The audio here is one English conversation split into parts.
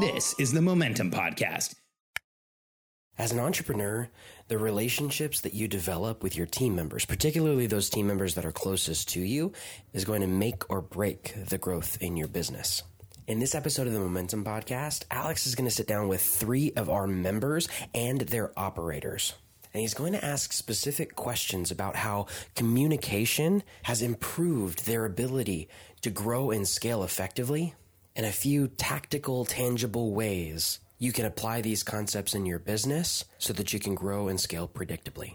This is the Momentum Podcast. As an entrepreneur, the relationships that you develop with your team members, particularly those team members that are closest to you, is going to make or break the growth in your business. In this episode of the Momentum Podcast, Alex is going to sit down with three of our members and their operators. And he's going to ask specific questions about how communication has improved their ability to grow and scale effectively, and a few tactical, tangible ways you can apply these concepts in your business so that you can grow and scale predictably.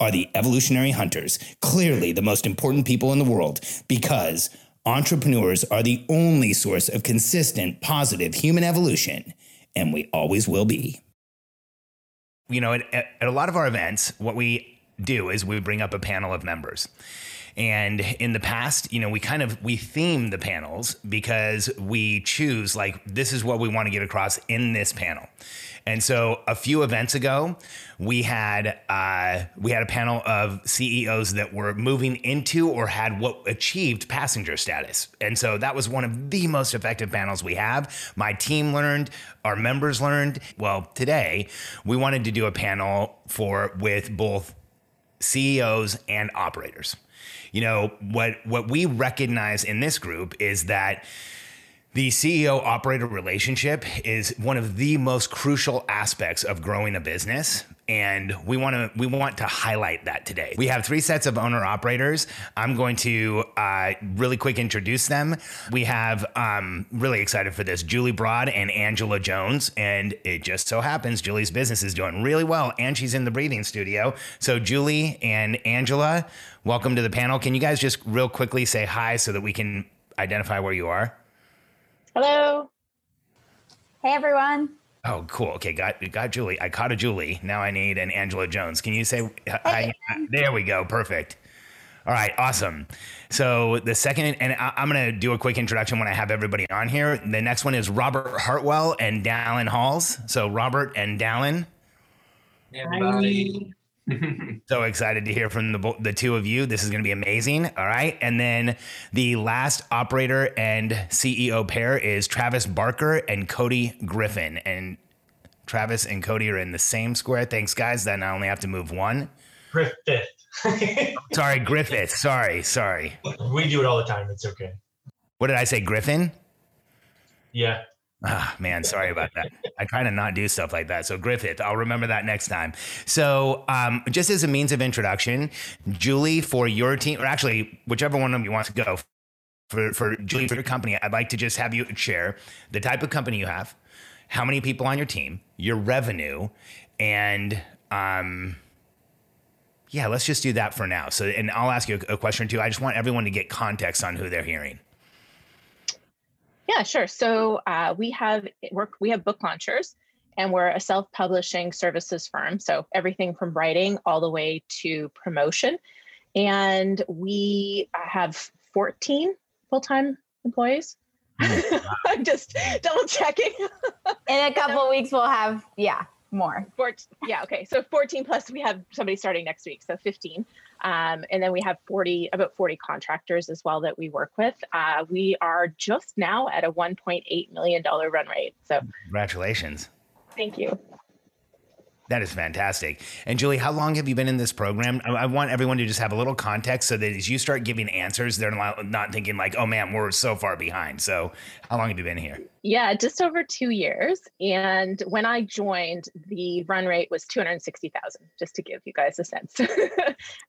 are the evolutionary hunters, clearly the most important people in the world, because entrepreneurs are the only source of consistent, positive human evolution, and we always will be. You know, at, at, a lot of our events, what we do is we bring up a panel of members. And in the past, you know, we kind of we theme the panels because we choose like this is what we want to get across in this panel. And so a few events ago, we had uh, we had a panel of CEOs that were moving into or had what achieved passenger status. And so that was one of the most effective panels we have. My team learned, our members learned. Well, today we wanted to do a panel for with both CEOs and operators. You know, what what we recognize in this group is that the CEO operator relationship is one of the most crucial aspects of growing a business and we want to we want to highlight that today. We have three sets of owner operators. I'm going to uh, really quick introduce them. We have um, really excited for this Julie Broad and Angela Jones, and it just so happens Julie's business is doing really well, and she's in the breathing studio. So Julie and Angela, welcome to the panel. Can you guys just real quickly say hi so that we can identify where you are? Hello. Hey, everyone. Oh, cool. Okay, got got Julie. I caught a Julie. Now I need an Angela Jones. Can you say uh, hi? There we go. Perfect. All right, awesome. So the second, and I, am going to do a quick introduction when I have everybody on here. The next one is Robert Hartwell and Dallin Halls. So Robert and Dallin. Hey, everybody. so excited to hear from the, the two of you. This is going to be amazing. All right. And then the last operator and CEO pair is Travis Barker and Cody Griffin. And Travis and Cody are in the same square. Thanks, guys. Then I only have to move one. Griffith. sorry, Griffith. Sorry, sorry. We do it all the time. It's okay. What did I say? Griffin? Yeah. Ah, man, sorry about that. I try to not do stuff like that. So Griffith, I'll remember that next time. So, um, just as a means of introduction, Julie, for your team, or actually, whichever one of you wants to go, for for Julie for your company, I'd like to just have you share the type of company you have, how many people on your team, your revenue, and um, yeah, let's just do that for now. So, and I'll ask you a, a question too. I just want everyone to get context on who they're hearing. Yeah, sure. So uh, we have work. We have Book Launchers, and we're a self-publishing services firm. So everything from writing all the way to promotion, and we have 14 full-time employees. Hmm, I'm just double checking. In a couple weeks, we'll have yeah more. Four, yeah, okay. So 14 plus we have somebody starting next week, so 15. Um, and then we have 40, about 40 contractors as well that we work with. Uh, we are just now at a $1.8 million run rate. So congratulations. Thank you. That is fantastic. And Julie, how long have you been in this program? I, I want everyone to just have a little context so that as you start giving answers, they're not, not thinking like, "Oh man, we're so far behind." So, how long have you been here? Yeah, just over two years. And when I joined, the run rate was 260,000, just to give you guys a sense.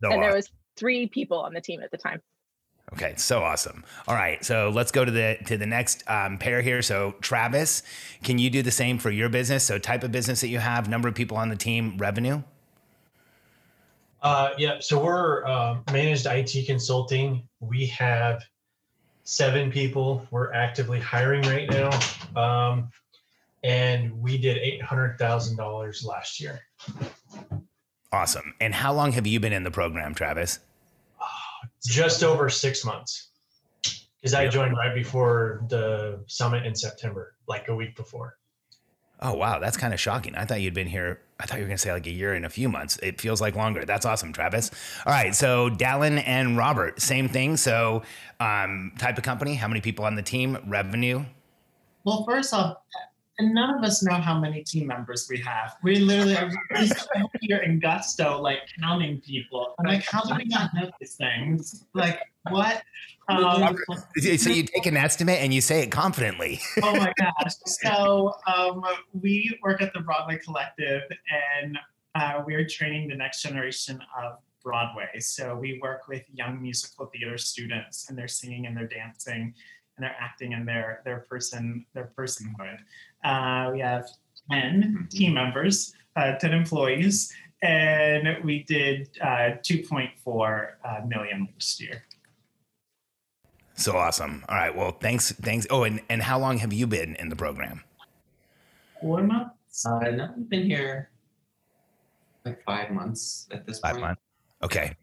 So and there was three people on the team at the time. Okay, so awesome. All right, so let's go to the to the next um, pair here. So Travis, can you do the same for your business? So type of business that you have, number of people on the team, revenue. Uh, yeah. So we're um, managed IT consulting. We have seven people. We're actively hiring right now, um, and we did eight hundred thousand dollars last year. Awesome. And how long have you been in the program, Travis? Just over six months, because I joined right before the summit in September, like a week before. Oh wow, that's kind of shocking. I thought you'd been here. I thought you were going to say like a year and a few months. It feels like longer. That's awesome, Travis. All right, so Dallin and Robert, same thing. So um, type of company, how many people on the team, revenue. Well, first off, and none of us know how many team members we have. We literally are here in Gusto, like counting people. I'm like, how do we not know these things? Like, what? Um, So you take an estimate and you say it confidently. oh my gosh. So um, we work at the Broadway Collective and uh, we're training the next generation of Broadway. So we work with young musical theater students and they're singing and they're dancing and they're acting and their their person their personhood. Uh, we have 10 team members, uh, 10 employees, and we did uh, 2.4 uh, million last year. So awesome. All right. Well, thanks. Thanks. Oh, and, and how long have you been in the program? Four months? Uh, no, I've been here like five months at this Five point. months. Okay.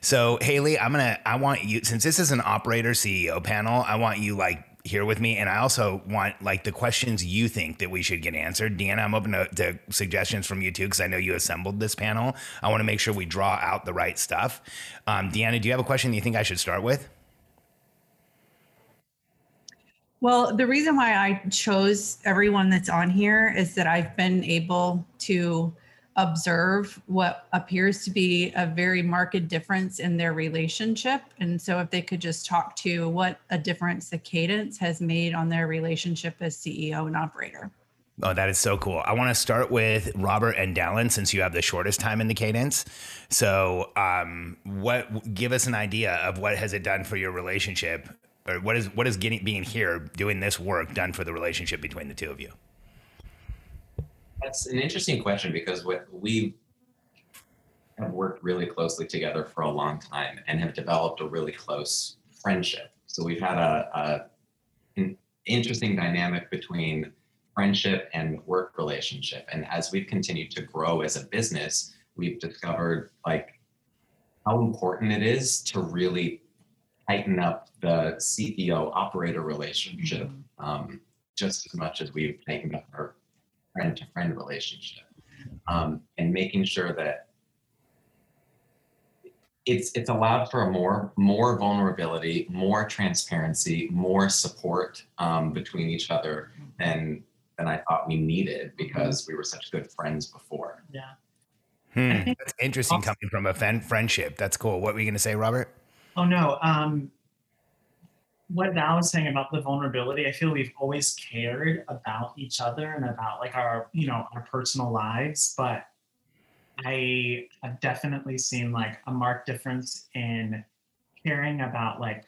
So Haley, I'm gonna. I want you since this is an operator CEO panel. I want you like here with me, and I also want like the questions you think that we should get answered. Deanna, I'm open to, to suggestions from you too because I know you assembled this panel. I want to make sure we draw out the right stuff. Um, Deanna, do you have a question that you think I should start with? Well, the reason why I chose everyone that's on here is that I've been able to observe what appears to be a very marked difference in their relationship. And so, if they could just talk to what a difference the cadence has made on their relationship as CEO and operator. Oh, that is so cool. I want to start with Robert and Dallin since you have the shortest time in the cadence. So, um, what give us an idea of what has it done for your relationship, or what is what is getting being here doing this work done for the relationship between the two of you? That's an interesting question because what we have worked really closely together for a long time and have developed a really close friendship. So we've had a, a an interesting dynamic between friendship and work relationship. And as we've continued to grow as a business, we've discovered like how important it is to really tighten up the CEO operator relationship um, just as much as we've tightened up our friend to friend relationship um, and making sure that it's it's allowed for a more more vulnerability more transparency more support um, between each other than than i thought we needed because we were such good friends before Yeah. Hmm, that's interesting also- coming from a friend friendship. That's cool. What were you going to say, Robert? Oh no. Um, what Val was saying about the vulnerability, I feel we've always cared about each other and about like our, you know, our personal lives, but I have definitely seen like a marked difference in caring about like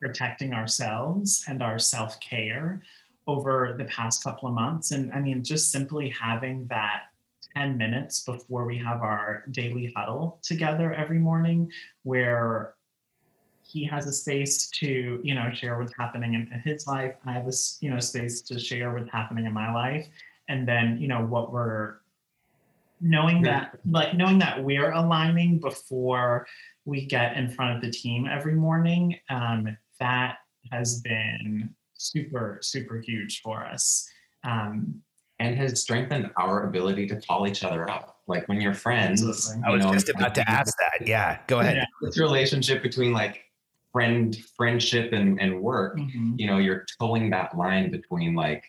protecting ourselves and our self-care over the past couple of months. And I mean, just simply having that 10 minutes before we have our daily huddle together every morning where he has a space to you know share what's happening in his life i have a you know space to share what's happening in my life and then you know what we're knowing that like knowing that we're aligning before we get in front of the team every morning um, that has been super super huge for us um, and has strengthened our ability to call each other out like when you're friends I was you know, just about to ask that. Yeah, go ahead. Yeah. this relationship between like friend friendship and, and work mhm. you know you're towing that line between like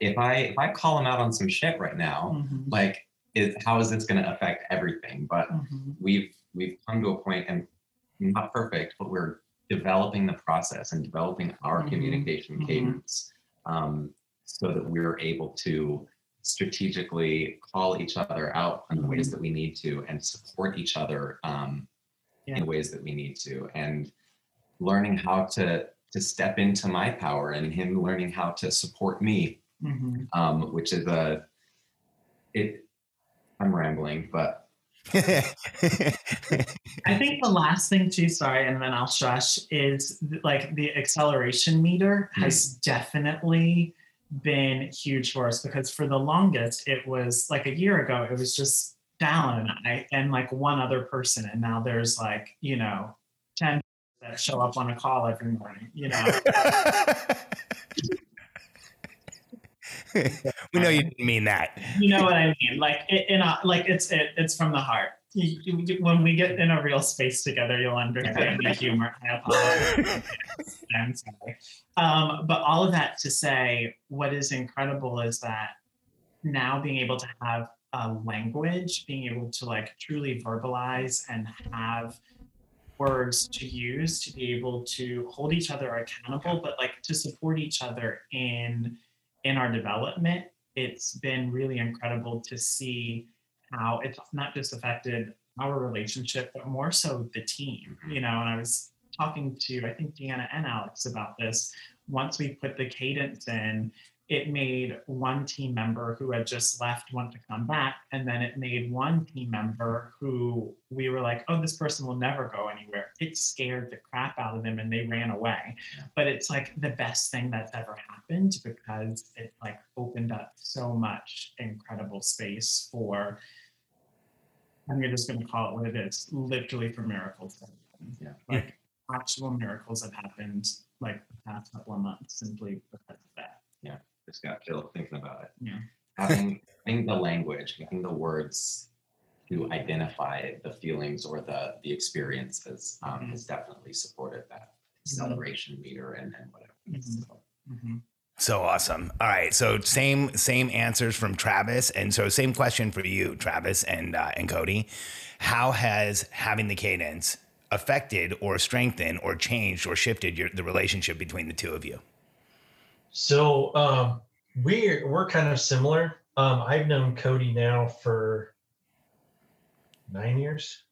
if i if i call him out on some shit right now Mhm. like is how is this going to affect everything? But Mhm. we've we've come to a point and not perfect, but we're developing the process and developing our Mhm. communication Mhm. cadence um, so that we're able to strategically call each other out in the ways that we need to and support each other um, Yeah. in ways that we need to and learning how to to step into my power and him learning how to support me Mhm. um, which is a it i'm rambling but I think the last thing too, sorry, and then I'll shush, is like the acceleration meter has definitely been huge for us because for the longest it was like a year ago, it was just Dallin and I and like one other person. And now there's like, you know, 10 that show up on a call every morning, you know. we know you didn't mean that. you know what I mean? Like it, in a, like it's it, it's from the heart. You, you, when we get in a real space together, you'll understand the humor. I apologize. I'm sorry. Um, but all of that to say, what is incredible is that now being able to have a language, being able to like truly verbalize and have words to use to be able to hold each other accountable, but like to support each other in in our development it's been really incredible to see how it's not just affected our relationship, but more so the team. Mm-hmm. You know, and I was talking to I think Deanna and Alex about this. Once we put the cadence in, it made one team member who had just left want to come back, and then it made one team member who we were like, "Oh, this person will never go anywhere." It scared the crap out of them, and they ran away but it's like the best thing that's ever happened because it like opened up so much incredible space for I'm just going to call it what it is, literally for miracles. Yeah. Like actual miracles have happened like the past couple of months simply because of that. Just got chill thinking about it Yeah. having having the language having the words to identify the feelings or the the experiences um, Mhm. has definitely supported that Mm-hmm. acceleration meter and, and whatever Mhm. So, Mhm. So awesome. All right. So same same answers from Travis, and so same question for you, Travis and uh, and Cody. How has having the cadence affected or strengthened or changed or shifted your the relationship between the two of you? So um, we're we're kind of similar. Um, I've known Cody now for nine years.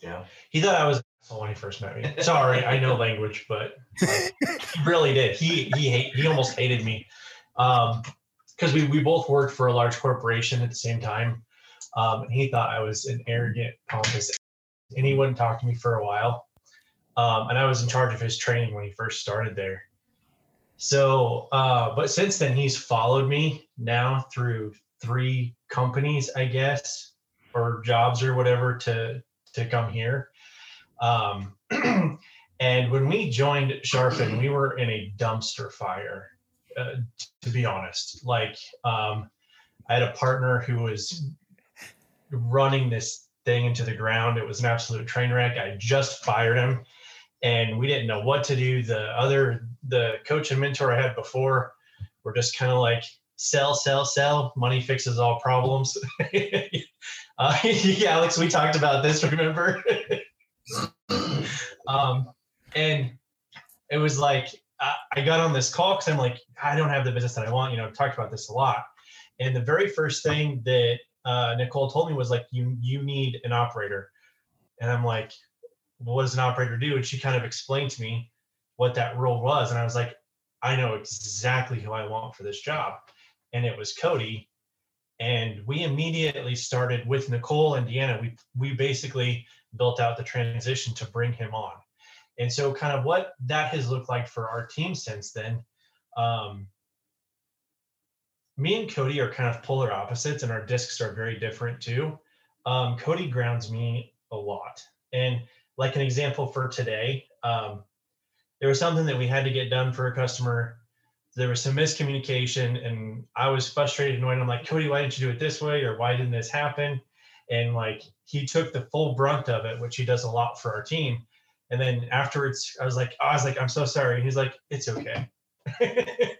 Yeah, he thought I was when he first met me. Sorry, I know language, but like, he really did. He he hate, he almost hated me because we we both worked for a large corporation at the same time. Um, and he thought I was an arrogant, pompous, and he wouldn't talk to me for a while. Um, and I was in charge of his training when he first started there. So, uh, but since then, he's followed me now through three companies, I guess, or jobs or whatever to to come here. Um, and when we joined Charfen, we were in a dumpster fire, uh, to be honest. Like, um, I had a partner who was running this thing into the ground. It was an absolute train wreck. I just fired him and we didn't know what to do. The other, the coach and mentor I had before were just kind of like, sell, sell, sell. Money fixes all problems. uh, yeah, Alex, we talked about this, remember? um, and it was like, I, I got on this call because I'm like, I don't have the business that I want. You know, I've talked about this a lot. And the very first thing that uh, Nicole told me was like, you you need an operator. And I'm like, what does an operator do? And she kind of explained to me what that role was. And I was like, I know exactly who I want for this job. And it was Cody. And we immediately started with Nicole and Deanna. We we basically built out the transition to bring him on. And so kind of what that has looked like for our team since then. Um, me and Cody are kind of polar opposites, and our discs are very different too. Um, Cody grounds me a lot. And like an example for today, um, there was something that we had to get done for a customer. There was some miscommunication, and I was frustrated and annoyed. I'm like, Cody, why didn't you do it this way? Or why didn't this happen? And like, he took the full brunt of it, which he does a lot for our team. And then afterwards, I was like, I was like, I'm so sorry. And he's like, it's okay.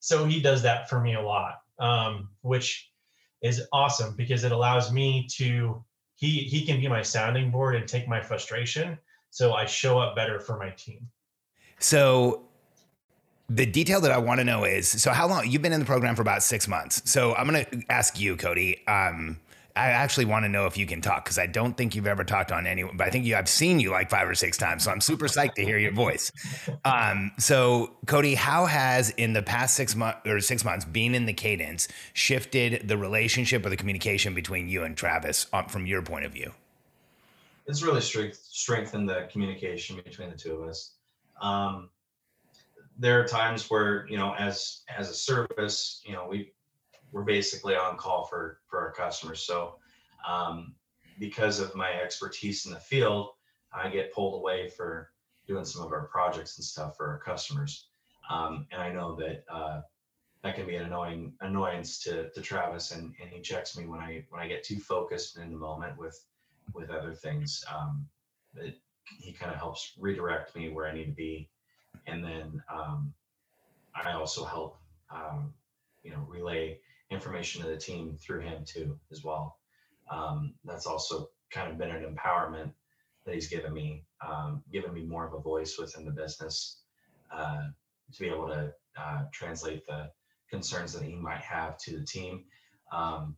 so he does that for me a lot, um, which is awesome because it allows me to he he can be my sounding board and take my frustration so I show up better for my team. So the detail that I want to know is so how long you've been in the program for about six months. So I'm going to ask you, Cody. Um, I actually want to know if you can talk because I don't think you've ever talked on anyone, but I think you I've seen you like five or six times. So I'm super psyched to hear your voice. Um, so Cody, how has in the past six months or six months being in the cadence shifted the relationship or the communication between you and Travis um, from your point of view? It's really strength, strengthened the communication between the two of us. Um, there are times where you know as as a service you know we we're basically on call for for our customers. So um, because of my expertise in the field i get pulled away for doing some of our projects and stuff for our customers. Um, and i know that uh, that can be an annoying annoyance to, to travis and, and he checks me when i when i get too focused in the moment with with other things. Um, it, he kind of helps redirect me where i need to be. And then um, I also help um, you know relay information to the team through him too as well. Um, that's also kind of been an empowerment that he's given me, um, given me more of a voice within the business uh, to be able to uh, translate the concerns that he might have to the team um,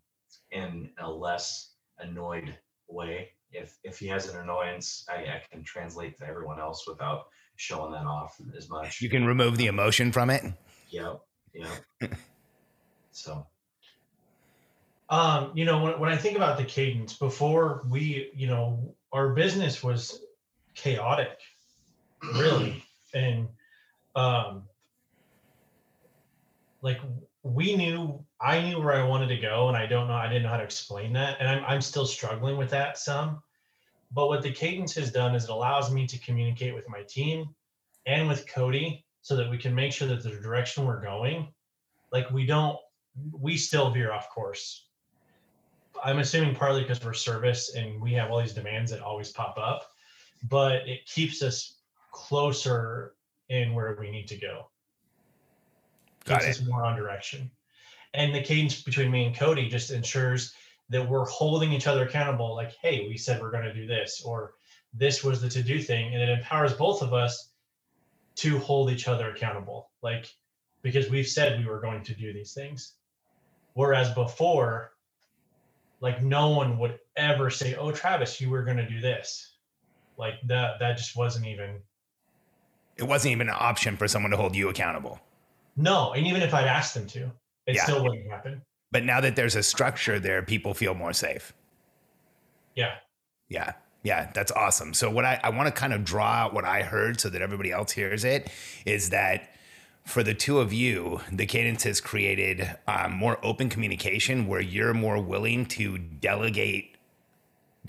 in a less annoyed way. If if he has an annoyance, I, I can translate to everyone else without showing that off as much. You can remove the emotion from it. Yep. Yep. so. Um, you know, when, when I think about the cadence before we, you know, our business was chaotic, really. and um like we knew I knew where I wanted to go and I don't know, I didn't know how to explain that. And I'm I'm still struggling with that some. But what the cadence has done is it allows me to communicate with my team and with Cody so that we can make sure that the direction we're going, like we don't, we still veer off course. I'm assuming partly because we're service and we have all these demands that always pop up, but it keeps us closer in where we need to go. Got Keeps us more on direction. And the cadence between me and Cody just ensures that we're holding each other accountable like hey we said we're going to do this or this was the to do thing and it empowers both of us to hold each other accountable like because we've said we were going to do these things whereas before like no one would ever say oh travis you were going to do this like that that just wasn't even It wasn't even an option for someone to hold you accountable. no and even if i'd asked them to it Yeah. still wouldn't happen But now that there's a structure there, people feel more safe. yeah Yeah. Yeah, that's awesome. So what I, I want to kind of draw out what I heard so that everybody else hears it is that for the two of you, the cadence has created um, more open communication where you're more willing to delegate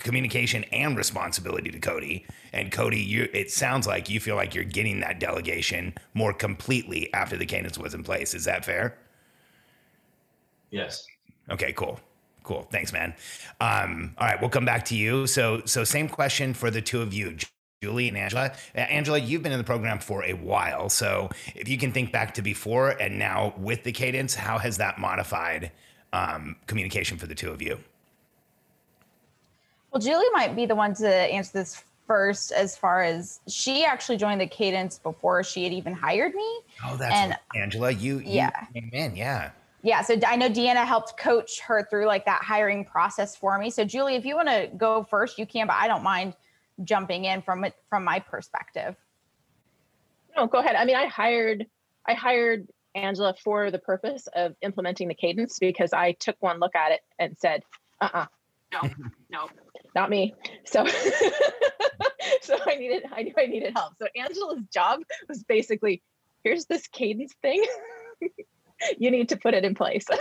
communication and responsibility to Cody. And Cody, you it sounds like you feel like you're getting that delegation more completely after the cadence was in place. Is that fair? Yes. Okay, cool. Cool. Thanks, man. Um, all right, we'll come back to you. So, so same question for the two of you, Julie and Angela. Uh, Angela, you've been in the program for a while. So, if you can think back to before and now with the cadence, how has that modified um, communication for the two of you? Well, Julie might be the one to answer this first, as far as she actually joined the cadence before she had even hired me. Oh, that's And- right, Angela. You, you Yeah. came in. Yeah. Yeah, so I know Deanna helped coach her through like that hiring process for me. So Julie, if you want to go first, you can, but I don't mind jumping in from it from my perspective. No, go ahead. I mean, I hired I hired Angela for the purpose of implementing the cadence because I took one look at it and said, uh-uh, no, no, not me. So so I needed I knew I needed help. So Angela's job was basically here's this cadence thing. you need to put it in place.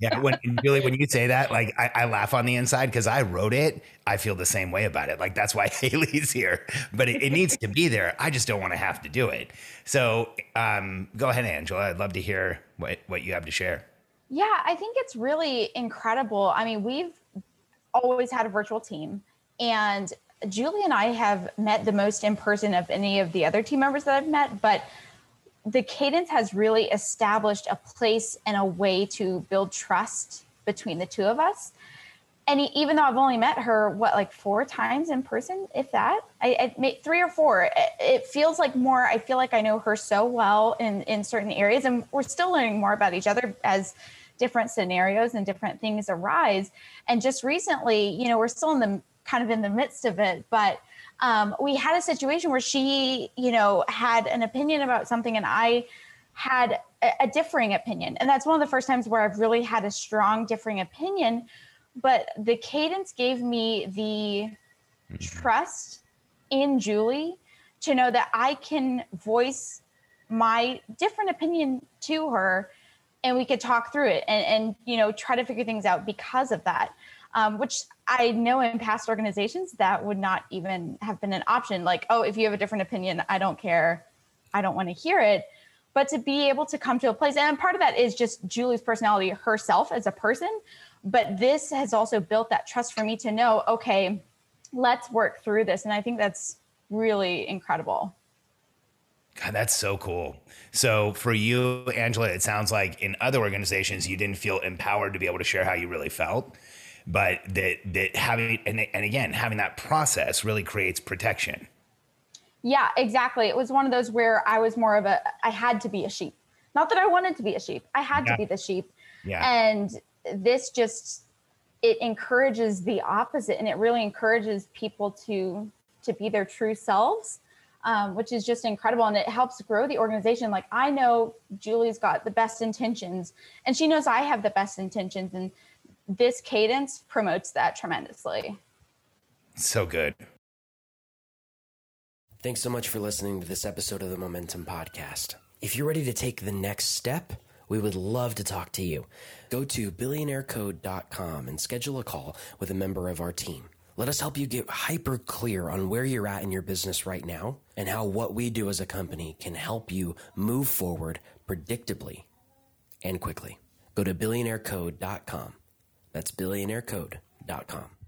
Yeah, when Julie, when you say that, like I, I laugh on the inside because I wrote it. I feel the same way about it. Like that's why Haley's here, but it, it needs to be there. I just don't want to have to do it. So, um, go ahead, Angela. I'd love to hear what what you have to share. Yeah, I think it's really incredible. I mean, we've always had a virtual team, and Julie and I have met the most in person of any of the other team members that I've met, but the cadence has really established a place and a way to build trust between the two of us and even though I've only met her, what, like four times in person, if that, I, I three or four, it, it, feels like more. I feel like I know her so well in, in certain areas, and we're still learning more about each other as different scenarios and different things arise. And just recently, you know, we're still in the kind of in the midst of it, but um, we had a situation where she, you know, had an opinion about something, and I had a, a differing opinion. And that's one of the first times where I've really had a strong differing opinion but the cadence gave me the mm-hmm. trust in Julie to know that I can voice my different opinion to her and we could talk through it and, and you know try to figure things out because of that um, which i know in past organizations that would not even have been an option like oh if you have a different opinion i don't care i don't want to hear it but to be able to come to a place and part of that is just julie's personality herself as a person but this has also built that trust for me to know, okay, let's work through this. And I think that's really incredible. God, that's so cool. So for you, Angela, it sounds like in other organizations you didn't feel empowered to be able to share how you really felt, but that that having and, and again having that process really creates protection. Yeah, exactly. It was one of those where I was more of a I had to be a sheep. Not that I wanted to be a sheep. I had yeah. to be the sheep. Yeah. And this just it encourages the opposite and it really encourages people to to be their true selves um, which is just incredible and it helps grow the organization like i know julie's got the best intentions and she knows i have the best intentions and this cadence promotes that tremendously so good thanks so much for listening to this episode of the momentum podcast if you're ready to take the next step we would love to talk to you. Go to billionairecode.com and schedule a call with a member of our team. Let us help you get hyper clear on where you're at in your business right now and how what we do as a company can help you move forward predictably and quickly. Go to billionairecode.com. That's billionairecode.com.